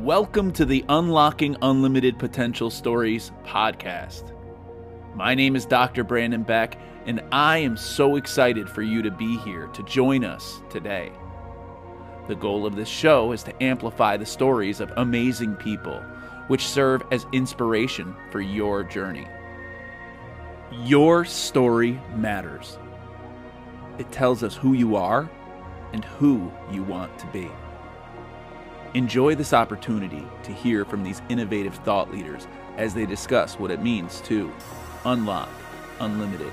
Welcome to the Unlocking Unlimited Potential Stories podcast. My name is Dr. Brandon Beck, and I am so excited for you to be here to join us today. The goal of this show is to amplify the stories of amazing people, which serve as inspiration for your journey. Your story matters. It tells us who you are and who you want to be. Enjoy this opportunity to hear from these innovative thought leaders as they discuss what it means to unlock unlimited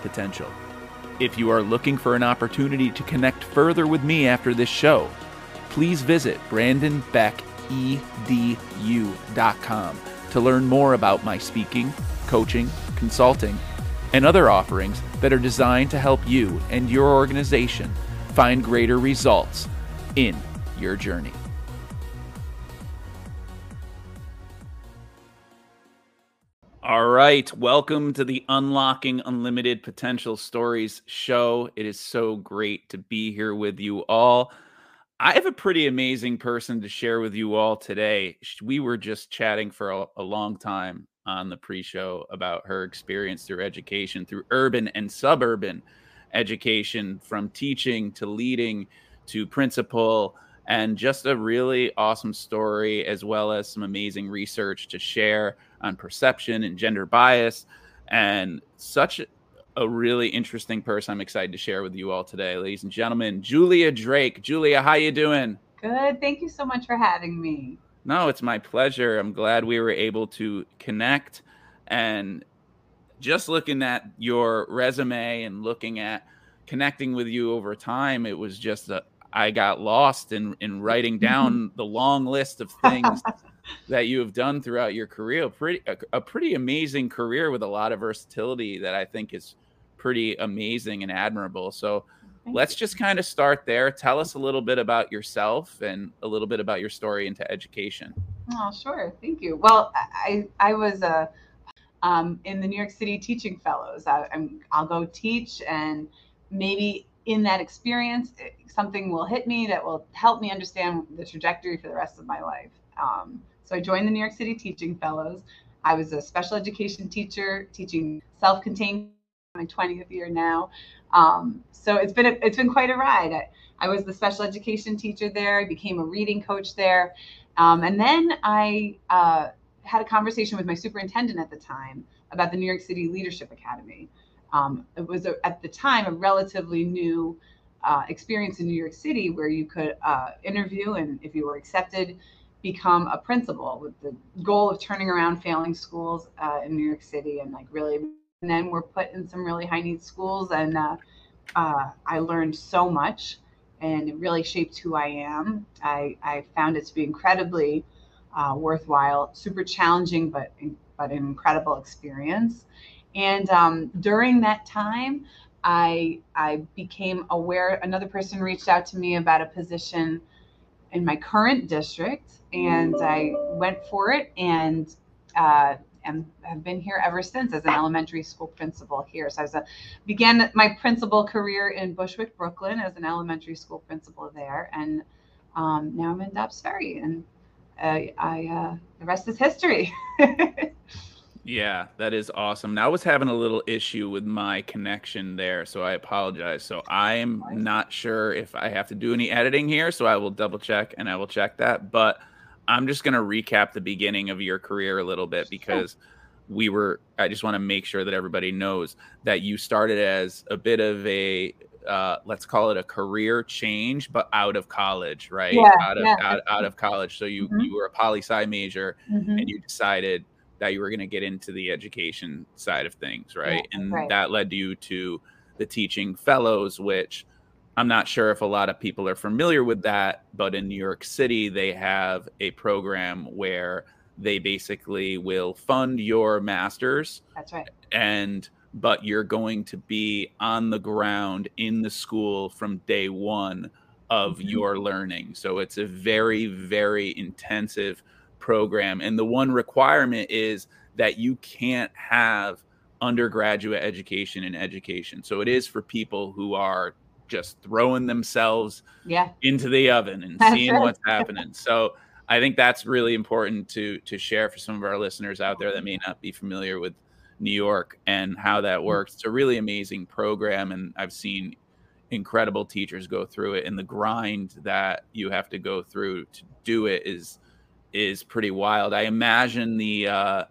potential. If you are looking for an opportunity to connect further with me after this show, please visit brandonbeckedu.com to learn more about my speaking, coaching, consulting, and other offerings that are designed to help you and your organization find greater results in your journey. All right. Welcome to the Unlocking Unlimited Potential Stories show. It is so great to be here with you all. I have a pretty amazing person to share with you all today. We were just chatting for a, a long time on the pre show about her experience through education, through urban and suburban education, from teaching to leading to principal and just a really awesome story, as well as some amazing research to share on perception and gender bias, and such a really interesting person. I'm excited to share with you all today, ladies and gentlemen. Julia Drake, Julia, how you doing? Good. Thank you so much for having me. No, it's my pleasure. I'm glad we were able to connect and just looking at your resume and looking at connecting with you over time, it was just a, I got lost in in writing down the long list of things that you have done throughout your career. Pretty a, a, pretty amazing career with a lot of versatility that I think is pretty amazing and admirable. So Thank let's you. just kind of start there. Tell us a little bit about yourself and a little bit about your story into education. Oh, sure. Thank you. Well, I I was a um, in the New York City Teaching Fellows. I, I'm I'll go teach and maybe in that experience, something will hit me that will help me understand the trajectory for the rest of my life. Um, so I joined the New York City Teaching Fellows. I was a special education teacher teaching self-contained my 20th year now. Um, so it's been a, it's been quite a ride. I, I, was the special education teacher there. I became a reading coach there, um, and then I uh, had a conversation with my superintendent at the time about the New York City Leadership Academy. Um, it was a, at the time a relatively new uh, experience in New York City where you could uh, interview and if you were accepted, become a principal with the goal of turning around failing schools uh, in New York City and like really. And then we're put in some really high need schools, and uh, uh, I learned so much, and it really shaped who I am. I, I found it to be incredibly uh, worthwhile, super challenging, but but an incredible experience. And um, during that time, I I became aware. Another person reached out to me about a position in my current district, and I went for it, and uh, and have been here ever since as an elementary school principal here. So I was a, began my principal career in Bushwick, Brooklyn, as an elementary school principal there, and um, now I'm in Dobbs Ferry, and uh, I uh, the rest is history. Yeah, that is awesome. Now I was having a little issue with my connection there, so I apologize. So I'm not sure if I have to do any editing here, so I will double check and I will check that. But I'm just going to recap the beginning of your career a little bit because we were I just want to make sure that everybody knows that you started as a bit of a uh, let's call it a career change, but out of college, right? Yeah, out of yeah. out, out of college. So you mm-hmm. you were a poli sci major, mm-hmm. and you decided that you were going to get into the education side of things, right? Yeah, and right. that led you to the teaching fellows, which I'm not sure if a lot of people are familiar with that, but in New York City, they have a program where they basically will fund your master's. That's right. And but you're going to be on the ground in the school from day one of mm-hmm. your learning. So it's a very, very intensive program. And the one requirement is that you can't have undergraduate education in education. So it is for people who are just throwing themselves yeah. into the oven and seeing what's happening. So I think that's really important to to share for some of our listeners out there that may not be familiar with New York and how that mm-hmm. works. It's a really amazing program, and I've seen incredible teachers go through it, and the grind that you have to go through to do it is is pretty wild. I imagine the uh,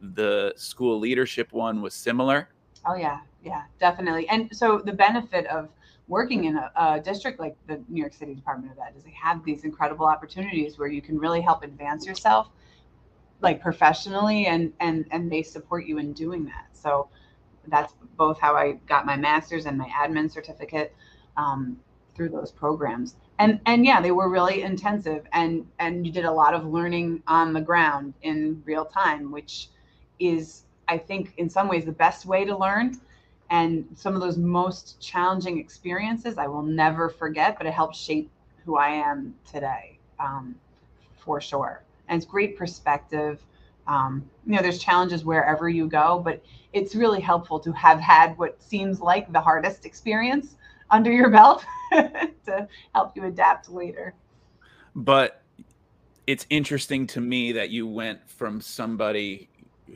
the school leadership one was similar. Oh yeah, yeah, definitely. And so the benefit of working in a, a, district like the New York City Department of Ed is they have these incredible opportunities where you can really help advance yourself like professionally and and and they support you in doing that. So that's both how I got my master's and my admin certificate um, through those programs. And and yeah, they were really intensive and and you did a lot of learning on the ground in real time, which is I think in some ways the best way to learn and some of those most challenging experiences I will never forget, but it helped shape who I am today, um, for sure. And it's great perspective. Um, you know, there's challenges wherever you go, but it's really helpful to have had what seems like the hardest experience under your belt to help you adapt later. But it's interesting to me that you went from somebody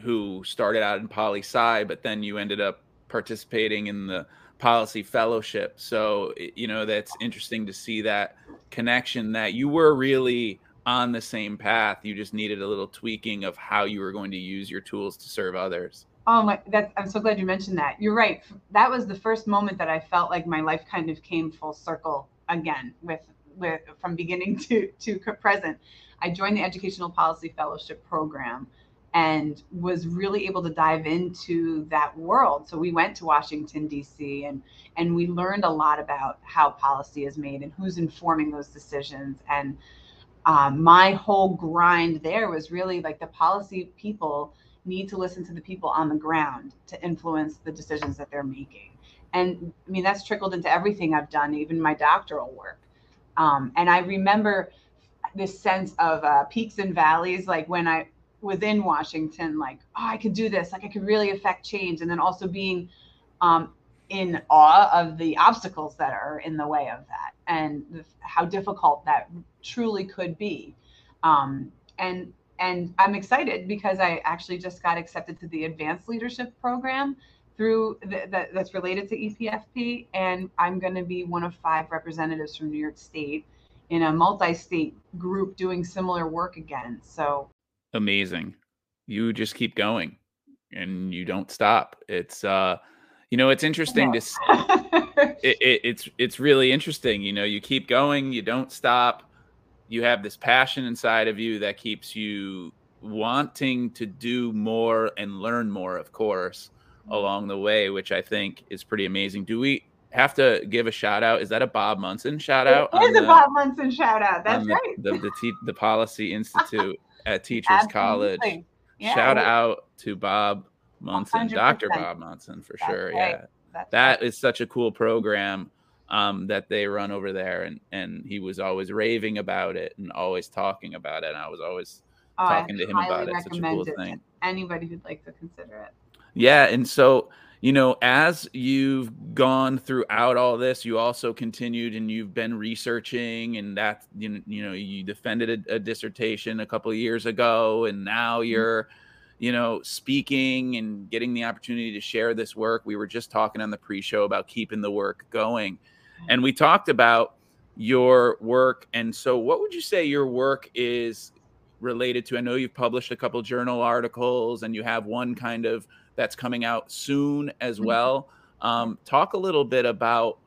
who started out in poli sci, but then you ended up participating in the policy fellowship. So, you know, that's interesting to see that connection that you were really on the same path. You just needed a little tweaking of how you were going to use your tools to serve others. Oh my, that's, I'm so glad you mentioned that. You're right. That was the first moment that I felt like my life kind of came full circle again with, with from beginning to, to present. I joined the Educational Policy Fellowship Program and was really able to dive into that world. So we went to Washington D.C. and and we learned a lot about how policy is made and who's informing those decisions. And um, my whole grind there was really like the policy people need to listen to the people on the ground to influence the decisions that they're making. And I mean that's trickled into everything I've done, even my doctoral work. Um, and I remember this sense of uh, peaks and valleys, like when I within Washington, like, oh, I could do this, like I could really affect change. And then also being um, in awe of the obstacles that are in the way of that and how difficult that truly could be. Um, and and I'm excited because I actually just got accepted to the advanced leadership program through the, the, that's related to EPFP, and I'm going to be one of five representatives from New York State in a multi-state group doing similar work again. So amazing. You just keep going and you don't stop. It's uh you know, it's interesting to see. it, it, it's it's really interesting, you know, you keep going, you don't stop. You have this passion inside of you that keeps you wanting to do more and learn more, of course, mm-hmm. along the way, which I think is pretty amazing. Do we have to give a shout out? Is that a Bob Munson shout out? It is a Bob Munson shout out. That's the, right. The, the, the, the Policy Institute at Teachers Absolutely. College. Yeah. Shout out to Bob Munson, Dr. Bob Munson for That's sure. Right. Yeah. That's that right. is such a cool program um, that they run over there. And, and he was always raving about it and always talking about it. And I was always oh, talking to him about it. Such a cool thing. anybody who'd like to consider it. Yeah. And so, you know, as you've gone throughout all this, you also continued and you've been researching, and that you know, you know, you defended a, a dissertation a couple of years ago, and now mm-hmm. you're, you know, speaking and getting the opportunity to share this work. We were just talking on the pre-show about keeping the work going, and we talked about your work. And so, what would you say your work is related to? I know you've published a couple journal articles, and you have one kind of that's coming out soon as mm-hmm. well. Um, talk a little bit about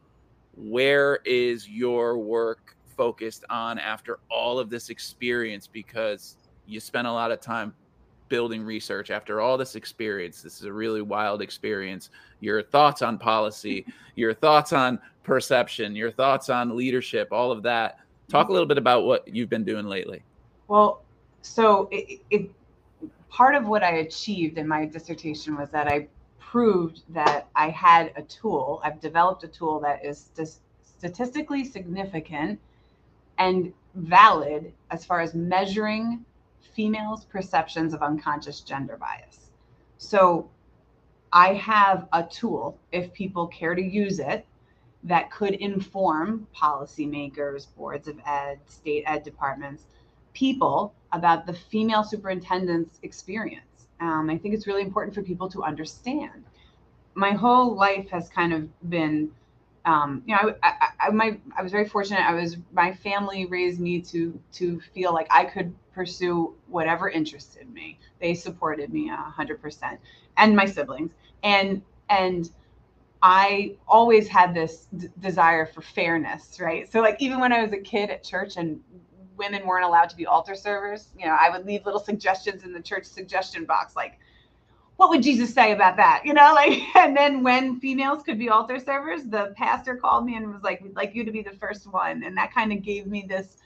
where is your work focused on after all of this experience because you spent a lot of time building research. After all this experience this is a really wild experience. Your thoughts on policy your thoughts on perception your thoughts on leadership all of that. Talk a little bit about what you've been doing lately. Well so it, it part of what I achieved in my dissertation was that I proved that I had a tool, I've developed a tool that is statistically significant and valid as far as measuring females' perceptions of unconscious gender bias. So I have a tool, if people care to use it, that could inform policymakers, boards of ed, state ed departments people about the female superintendent's experience. Um, I think it's really important for people to understand. My whole life has kind of been, um, you know, I, I, I, my, I was very fortunate. I was, my family raised me to, to feel like I could pursue whatever interested me. They supported me a hundred percent and my siblings. And, and I always had this d- desire for fairness, right? So like even when I was a kid at church and women weren't allowed to be altar servers, you know, I would leave little suggestions in the church suggestion box like what would Jesus say about that? You know, like and then when females could be altar servers, the pastor called me and was like, We'd like you to be the first one. And that kind of gave me this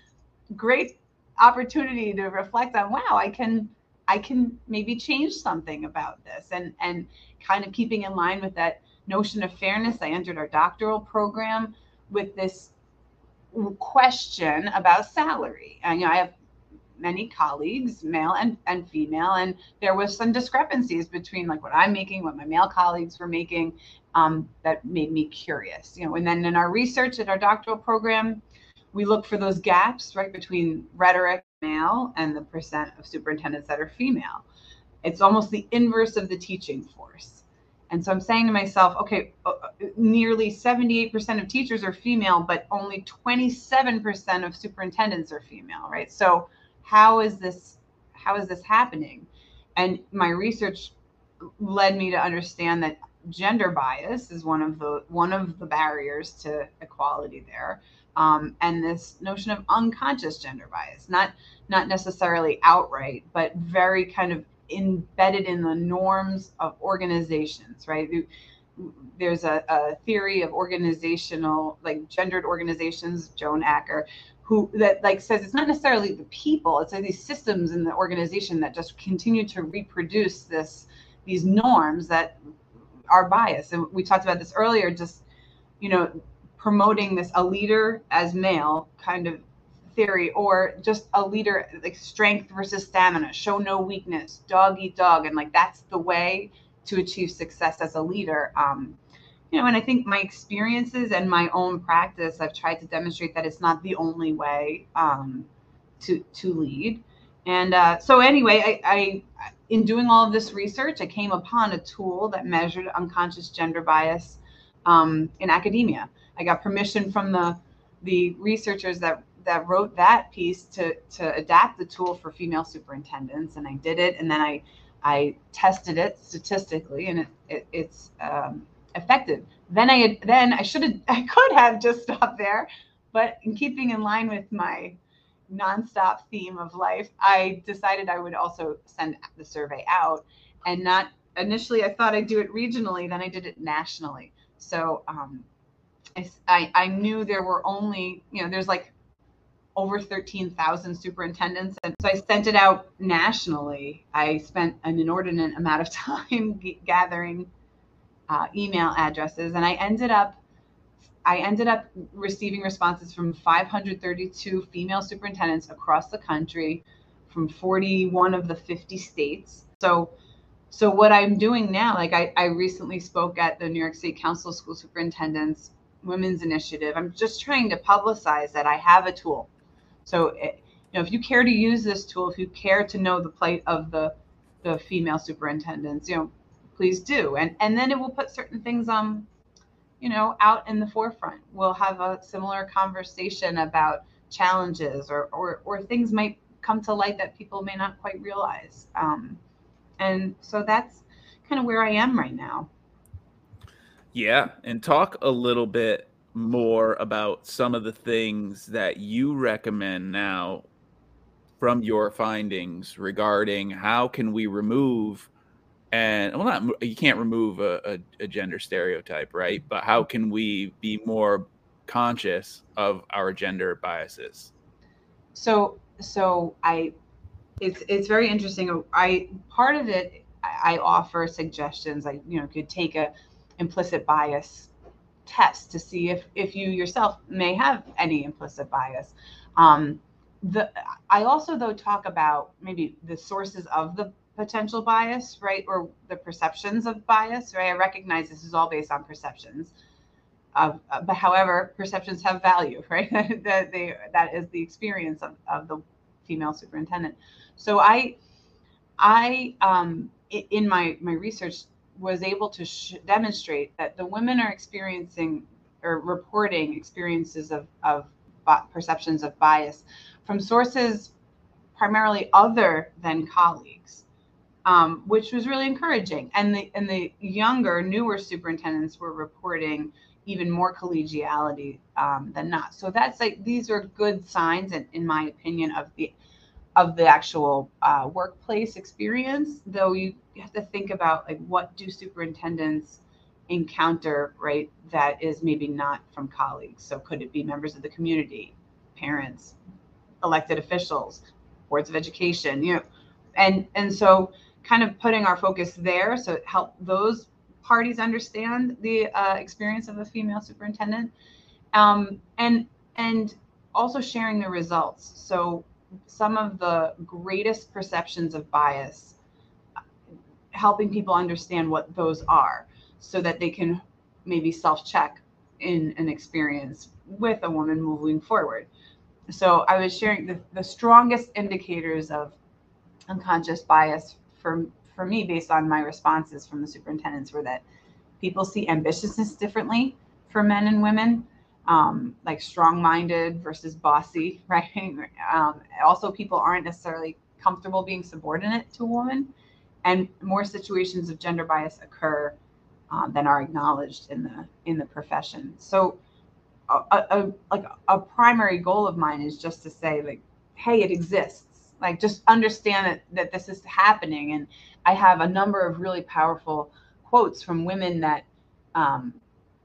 great opportunity to reflect on, wow, I can I can maybe change something about this and and kind of keeping in line with that notion of fairness. I entered our doctoral program with this question about salary. And you know, I have many colleagues, male and, and female, and there was some discrepancies between like what I'm making, what my male colleagues were making, um, that made me curious. You know, and then in our research at our doctoral program, we look for those gaps right between rhetoric male and the percent of superintendents that are female. It's almost the inverse of the teaching force. And so I'm saying to myself, okay, uh, nearly 78% of teachers are female, but only 27% of superintendents are female, right? So how is this how is this happening? And my research led me to understand that gender bias is one of the one of the barriers to equality there. Um, and this notion of unconscious gender bias, not not necessarily outright, but very kind of embedded in the norms of organizations, right? There's a, a theory of organizational, like gendered organizations, Joan Acker, who that like says it's not necessarily the people, it's like these systems in the organization that just continue to reproduce this these norms that are biased. And we talked about this earlier, just you know, promoting this a leader as male kind of theory or just a leader like strength versus stamina show no weakness dog eat dog and like that's the way to achieve success as a leader um, you know and i think my experiences and my own practice i've tried to demonstrate that it's not the only way um, to to lead. And uh, so anyway I, I in doing all of this research i came upon a tool that measured unconscious gender bias um, in academia. I got permission from the the researchers that that wrote that piece to to adapt the tool for female superintendents, and I did it, and then I I tested it statistically, and it, it it's um, effective. Then I had, then I should have I could have just stopped there, but in keeping in line with my nonstop theme of life, I decided I would also send the survey out, and not initially I thought I'd do it regionally, then I did it nationally. So um, I, I knew there were only you know there's like over 13,000 superintendents. And so I sent it out nationally. I spent an inordinate amount of time gathering uh, email addresses, and I ended up I ended up receiving responses from 532 female superintendents across the country, from 41 of the 50 states. So, so what I'm doing now, like I, I recently spoke at the New York State Council of School Superintendents Women's Initiative. I'm just trying to publicize that I have a tool so, it, eh, you know, if you care to use this tool, if you care to know the plight of the the female superintendents, you know, please do. And and then it will put certain things um, you know, out in the forefront. We'll have a similar conversation about challenges or or, or things might come to light that people may not quite realize. Um, and so that's kind of where I am right now. Yeah, and talk a little bit more about some of the things that you recommend now from your findings regarding how can we remove and well not you can't remove a, a, a, gender stereotype right? But how can we be more conscious of our gender biases? So so i it's it's very interesting. I part of it i offer suggestions i you know could take a implicit bias test to see if if you yourself may have any implicit bias. Um, the I also though talk about maybe the sources of the potential bias, right, or the perceptions of bias, right. I recognize this is all based on perceptions. Uh, but however, perceptions have value, right? that they that is the experience of, of the female superintendent. So I, I, um, in my my research was able to sh- demonstrate that the women are experiencing or reporting experiences of of perceptions of bias from sources primarily other than colleagues, um, which was really encouraging. And the and the younger, newer superintendents were reporting even more collegiality um, than not. So that's like these are good signs, in, in my opinion, of the of the actual uh, workplace experience. Though you have to think about like what do superintendents encounter, right? That is maybe not from colleagues. So could it be members of the community, parents, elected officials, boards of education, you know, and and so kind of putting our focus there so help those parties understand the uh, experience of a female superintendent. Um, and and also sharing the results. So some of the greatest perceptions of bias helping people understand what those are so that they can maybe self-check in an experience with a woman moving forward. So I was sharing the, the strongest indicators of unconscious bias for for me based on my responses from the superintendents were that people see ambitiousness differently for men and women um, like strong-minded versus bossy right? Um, also people aren't necessarily comfortable being subordinate to a woman and more situations of gender bias occur um, than are acknowledged in the in the profession. So a, a, like a primary goal of mine is just to say like hey it exists like just understand that, that this is happening. And i have a number of really powerful quotes from women that um,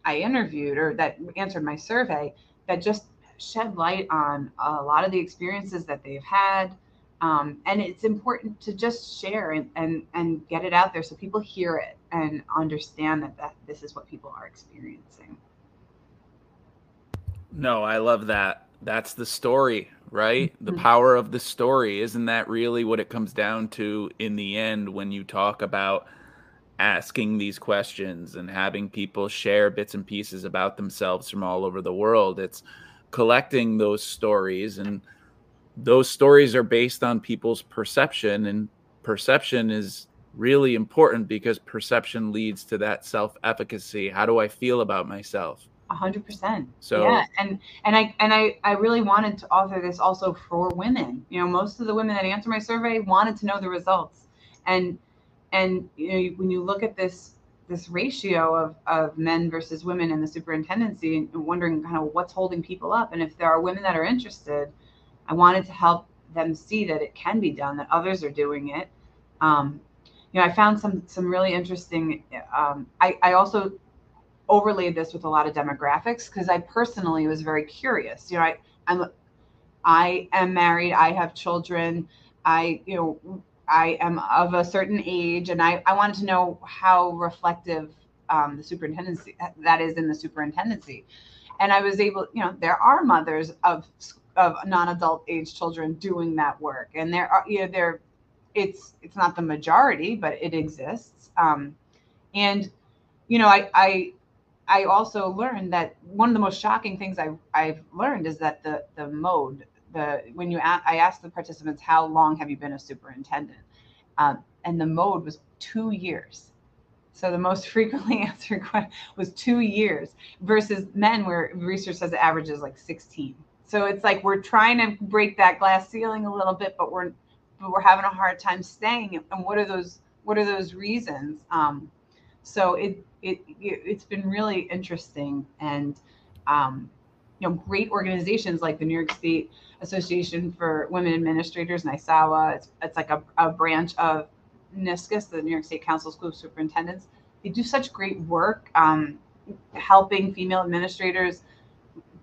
i interviewed or that answered my survey that just shed light on a lot of the experiences that they've had. Um, and it's important to just share and, and and get it out there so people hear it and understand that, that this is what people are experiencing. No, I love that. That's the story, right? The Mhm. power of the story. Isn't that really what it comes down to in the end when you talk about asking these questions and having people share bits and pieces about themselves from all over the world? It's collecting those stories and those stories are based on people's perception and perception is really important because perception leads to that self-efficacy. How do I feel about myself? A hundred percent. So yeah, and and I and I I really wanted to author this also for women. You know, most of the women that answered my survey wanted to know the results, and and you know when you look at this this ratio of of men versus women in the superintendency, and wondering kind of what's holding people up, and if there are women that are interested, I wanted to help them see that it can be done, that others are doing it. Um, you know, I found some some really interesting. Um, I I also overlaid this with a lot of demographics because I personally was very curious. You know, I, I'm I am married, I have children, I, you know, I am of a certain age, and I, I wanted to know how reflective um, the superintendency that is in the superintendency. And I was able, you know, there are mothers of of non-adult age children doing that work, and there are, you know, there, it's it's not the majority, but it exists. Um, and you know, I I I also learned that one of the most shocking things I've, I've learned is that the the mode the when you a- I asked the participants how long have you been a superintendent, um, and the mode was two years. So the most frequently answered question was two years versus men, where research says the average is like 16. So it's like we're trying to break that glass ceiling a little bit, but we're but we're having a hard time staying. And what are those what are those reasons? Um, so it it it's been really interesting and um, you know great organizations like the New York State Association for Women Administrators, NYSAWA. It's, it's like a, a branch of NYSCOSS, the New York State Council of School Superintendents. They do such great work um, helping female administrators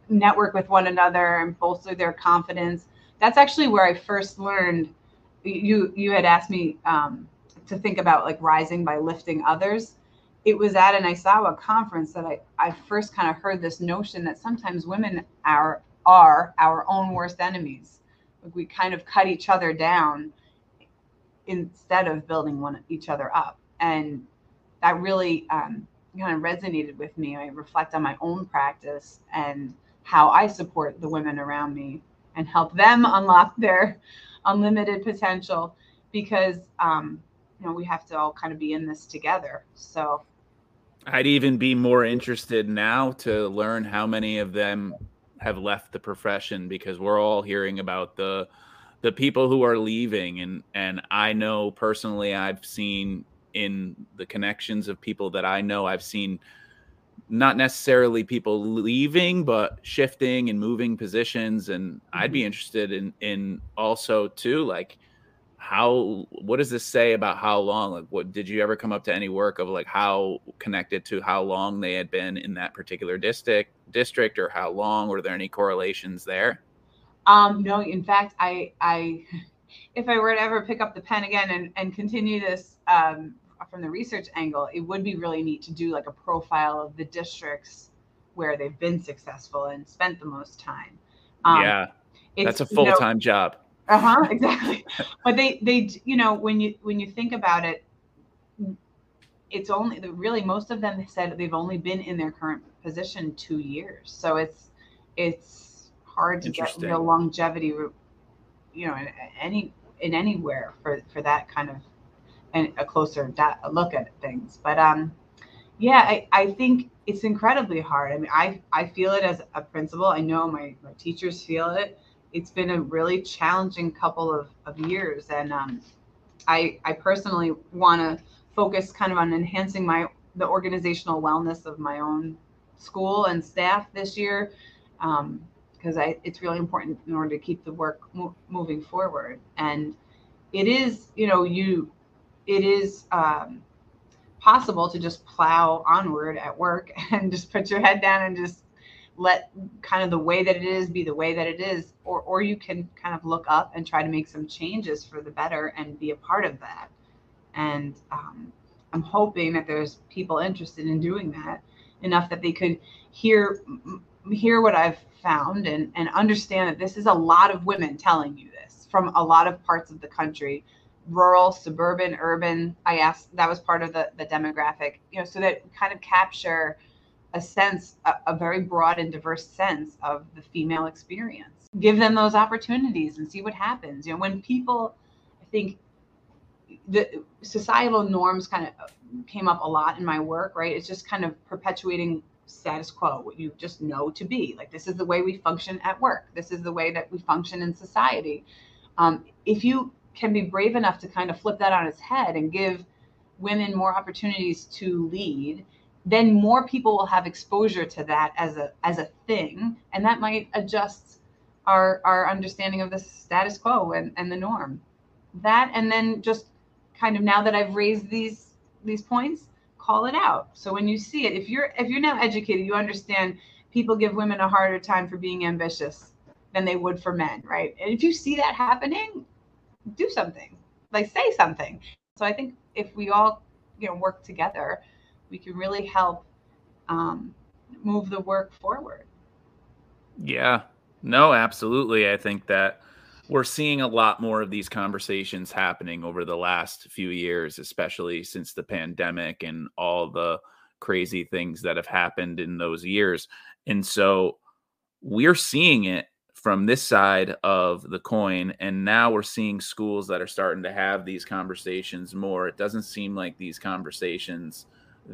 network with one another and bolster their confidence. That's actually where I first learned. You you had asked me um, to think about like rising by lifting others it was at an NYSAWA conference that I, I first kind of heard this notion that sometimes women are are our own worst enemies. Like we kind of cut each other down instead of building one each other up. And that really um, kind of resonated with me. I reflect on my own practice and how I support the women around me and help them unlock their unlimited potential because um, you know we have to all kind of be in this together so i'd even be more interested now to learn how many of them have left the profession because we're all hearing about the the people who are leaving and and I know personally I've seen in the connections of people that I know I've seen not necessarily people leaving but shifting and moving positions and. I'd be mm-hmm. interested in in also too like how what does this say about how long like what did you ever come up to any work of like how connected to how long they had been in that particular district district or how long? Were there any correlations there? Um no in fact i i if i were to ever pick up the pen again and and continue this um from the research angle it would be really neat to do like a profile of the districts where they've been successful and spent the most time. Um, yeah. that's a full-time you know, job uh-huh exactly. But they they you know when you when you think about it it's only really most of them said they've only been in their current position two years. So it's it's hard to get real longevity you know in any in anywhere for for that kind of and a closer da- look at things. But um yeah I, I think it's incredibly hard. I mean i i feel it as a principal. I know my my teachers feel it it's been a really challenging couple of, of years. And um, I, I personally want to focus kind of on enhancing my the organizational wellness of my own school and staff this year because um, it's really important in order to keep the work mo- moving forward. And it is, you know, you it is um, possible to just plow onward at work and just put your head down and just let kind of the way that it is be the way that it is or or you can kind of look up and try to make some changes for the better and be a part of that. And um, i'm hoping that there's people interested in doing that enough that they could hear hear what i've found and and understand that this is a lot of women telling you this from a lot of parts of the country. Rural suburban urban i asked that was part of the the demographic you know so that kind of capture a sense, a, a, very broad and diverse sense of the female experience. Give them those opportunities and see what happens. You know, when people, I think the societal norms kind of came up a lot in my work, right? It's just kind of perpetuating status quo, what you just know to be. Like, this is the way we function at work, this is the way that we function in society. Um, if you can be brave enough to kind of flip that on its head and give women more opportunities to lead then more people will have exposure to that as a as a thing and that might adjust our our understanding of the status quo and, and the norm. That and then just kind of now that i've raised these these points call it out. So when you see it if you're if you're now educated you understand people give women a harder time for being ambitious than they would for men right? And if you see that happening do something. Like say something. So i think if we all you know work together we can really help um, move the work forward. Yeah, no, absolutely. I think that we're seeing a lot more of these conversations happening over the last few years, especially since the pandemic and all the crazy things that have happened in those years. And so we're seeing it from this side of the coin. And now we're seeing schools that are starting to have these conversations more. It doesn't seem like these conversations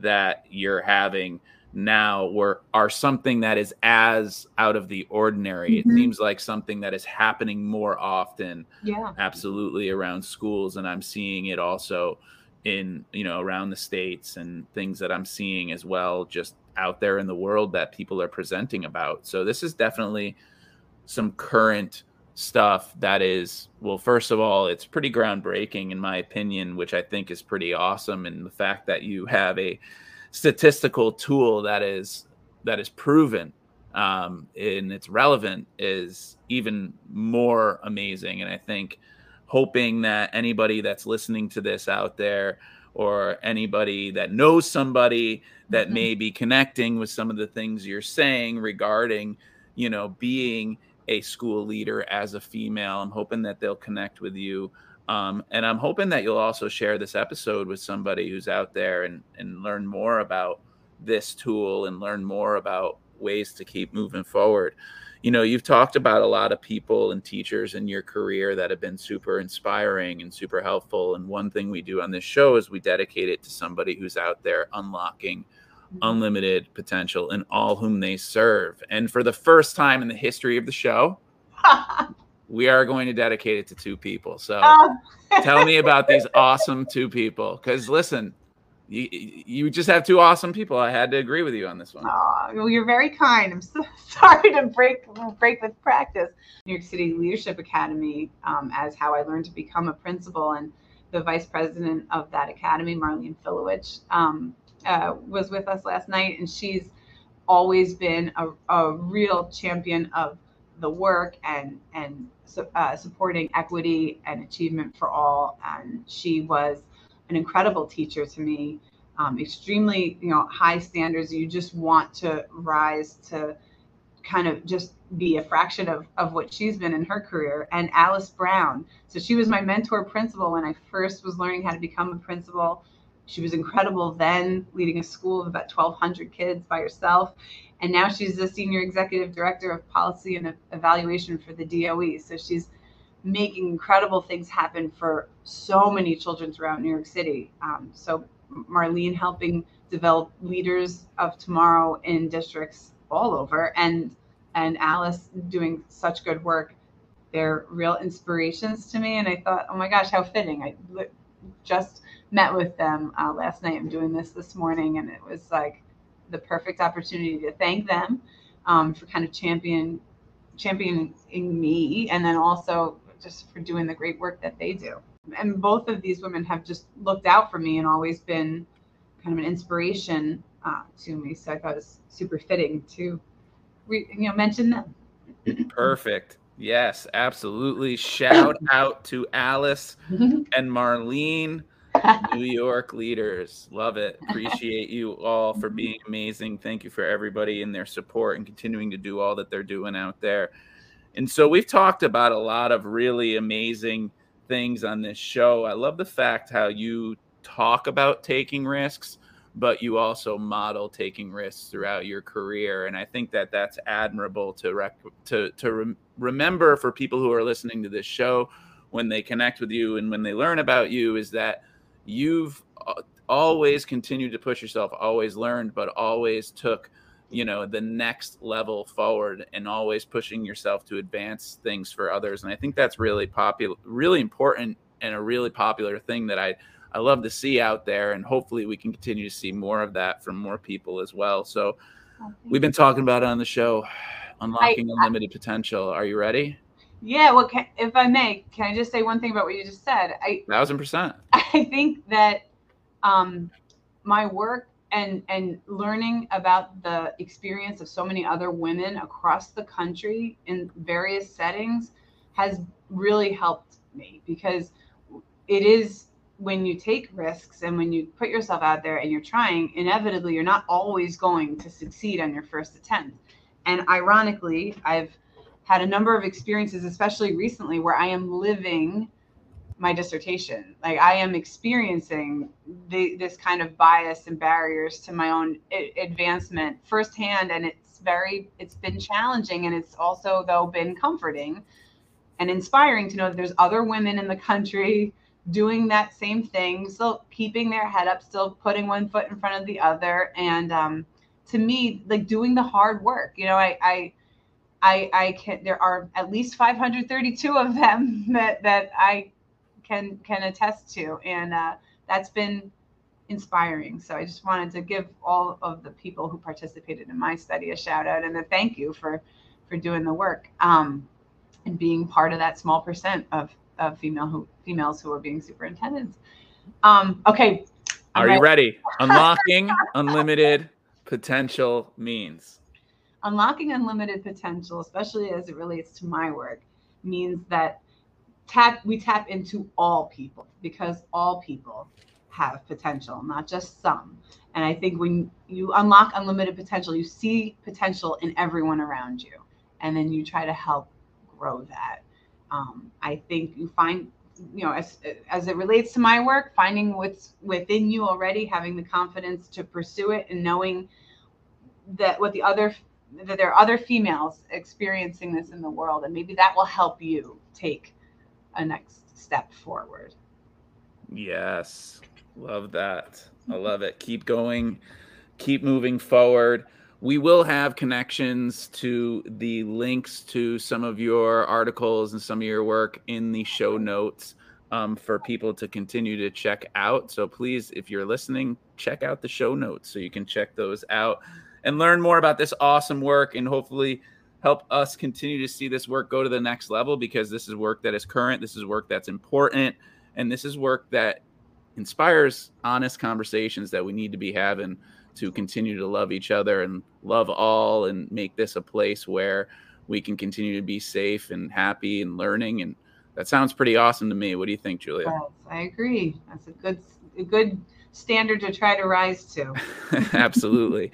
that you're having now were are something that is as out of the ordinary. Mm-hmm. It seems like something that is happening more often. Yeah. Absolutely around schools and I'm seeing it also in, you know, around the states and things that I'm seeing as well just out there in the world that people are presenting about. So this is definitely some current stuff that is well first of all it's pretty groundbreaking in my opinion which i think is pretty awesome and the fact that you have a statistical tool that is that is proven um, and it's relevant is even more amazing and i think hoping that anybody that's listening to this out there or anybody that knows somebody that mm-hmm. may be connecting with some of the things you're saying regarding you know being a school leader as a female. I'm hoping that they'll connect with you. Um, and I'm hoping that you'll also share this episode with somebody who's out there and, and learn more about this tool and learn more about ways to keep moving forward. you know, you've talked about a lot of people and teachers in your career that have been super inspiring and super helpful. And one thing we do on this show is we dedicate it to somebody who's out there unlocking. Unlimited potential in all whom they serve. And for the first time in the history of the show, we are going to dedicate it to two people. So oh. tell me about these awesome two people. Because listen, you you just have two awesome people. I had to agree with you on this one. Oh, well, you're very kind. I'm so sorry to break break with practice. New York City Leadership Academy, um, as how I learned to become a principal, and the vice president of that academy, Marlene Filowich, um, uh, was with us last night, and she's always been a, a real champion of the work and and uh, supporting equity and achievement for all. And she was an incredible teacher to me. Um, extremely, you know, high standards. You just want to rise to kind of just be a fraction of, of what she's been in her career. And Alice Brown. So she was my mentor principal when I first was learning how to become a principal. She was incredible then, leading a school of about 1,200 kids by herself. And now she's the senior executive director of policy and evaluation for the DOE. So she's making incredible things happen for so many children throughout New York City. Um, so Marlene helping develop leaders of tomorrow in districts all over, and and Alice doing such good work. They're real inspirations to me, and I thought, oh my gosh, how fitting! I just met with them uh, last night. I'm doing this this morning, and it was like the perfect opportunity to thank them um, for kind of champion championing me, and then also just for doing the great work that they do. And both of these women have just looked out for me and always been kind of an inspiration uh, to me. So I thought it was super fitting to, re- you know, mention them. Perfect. Yes, absolutely. Shout out to Alice and Marlene, New York leaders. Love it. Appreciate you all for mm-hmm. being amazing. Thank you for everybody and their support and continuing to do all that they're doing out there. And so we've talked about a lot of really amazing things on this show. I love the fact how you talk about taking risks, but you also model taking risks throughout your career. And I think that that's admirable to rec- to to rem- remember for people who are listening to this show when they connect with you and when they learn about you is that you've uh, always continued to push yourself, always learned, but always took you know the next level forward and always pushing yourself to advance things for others. And i think that's really popular really important and a really popular thing that i i love to see out there and hopefully we can continue to see more of that from more people as well. So we've been talking about it on the show unlocking I, unlimited I, potential. Are you ready yeah well can, if i may can i just say one thing about what you just said? I thousand percent. I think that um my work and and learning about the experience of so many other women across the country in various settings has really helped me because it is when you take risks and when you put yourself out there and you're trying inevitably you're not always going to succeed on your first attempt. And ironically i've had a number of experiences especially recently where i am living my dissertation. Like I am experiencing the, this kind of bias and barriers to my own advancement firsthand, and it's very it's been challenging, and it's also though been comforting and inspiring to know that there's other women in the country doing that same thing, still keeping their head up, still putting one foot in front of the other, and um, to me, like doing the hard work. You know, I I. I, I can there are at least 532 of them that that I can can attest to, and uh, that's been inspiring. So I just wanted to give all of the people who participated in my study a shout out and a thank you for for doing the work um, and being part of that small percent of of female who females who are being superintendents. Um, okay. Are you ready? Unlocking unlimited potential means. Unlocking unlimited potential, especially as it relates to my work, means that tap we tap into all people because all people have potential, not just some. And I think when you unlock unlimited potential, you see potential in everyone around you, and then you try to help grow that. Um, I think you find, you know, as as it relates to my work, finding what's within you already, having the confidence to pursue it, and knowing that what the other that there are other females experiencing this in the world, and maybe that will help you take a next step forward. Yes, love that. I love it. Keep going, keep moving forward. We will have connections to the links to some of your articles and some of your work in the show notes um, for people to continue to check out. So please, if you're listening, check out the show notes so you can check those out and learn more about this awesome work and hopefully help us continue to see this work go to the next level because this is work that is current, this is work that's important, and this is work that inspires honest conversations that we need to be having to continue to love each other and love all and make this a place where we can continue to be safe and happy and learning and that sounds pretty awesome to me. What do you think julia? Yes, i agree. That's a good a good standard to try to rise to absolutely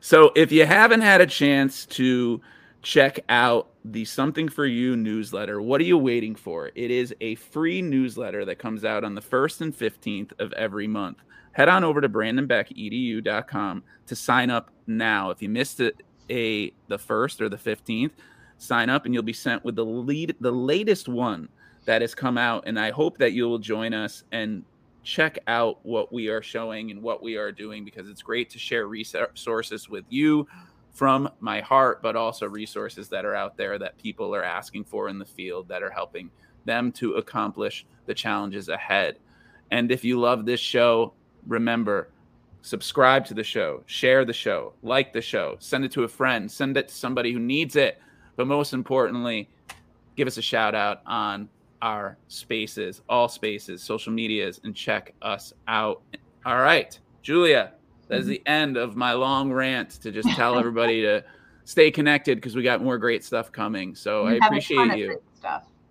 so if you haven't had a chance to check out the Something for You newsletter. What are you waiting for? It is a free newsletter that comes out on the 1st and 15th of every month. Head on over to brandonbeckedu.com to sign up now. If you missed it a the 1st or the 15th, sign up and you'll be sent with the lead the latest one that has come out and I hope that you will join us and check out what we are showing and what we are doing because it's great to share resources with you from my heart, but also resources that are out there that people are asking for in the field that are helping them to accomplish the challenges ahead. And if you love this show, remember subscribe to the show, share the show, like the show, send it to a friend, send it to somebody who needs it. But most importantly, give us a shout out on our spaces, all spaces, social medias, and check us out. All right, Julia, that is mm-hmm. the end of my long rant to just tell everybody to stay connected because we got more great stuff coming. So I appreciate you.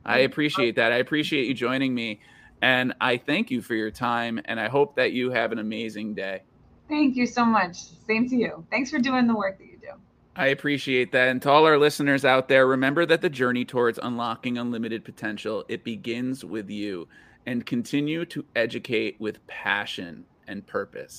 I appreciate that. I appreciate you joining me. And I thank you for your time. And I hope that you have an amazing day. Thank you so much. Same to you. Thanks for doing the work that you. I appreciate that. And to all our listeners out there, remember that the journey towards unlocking unlimited potential, it begins with you and continue to educate with passion and purpose.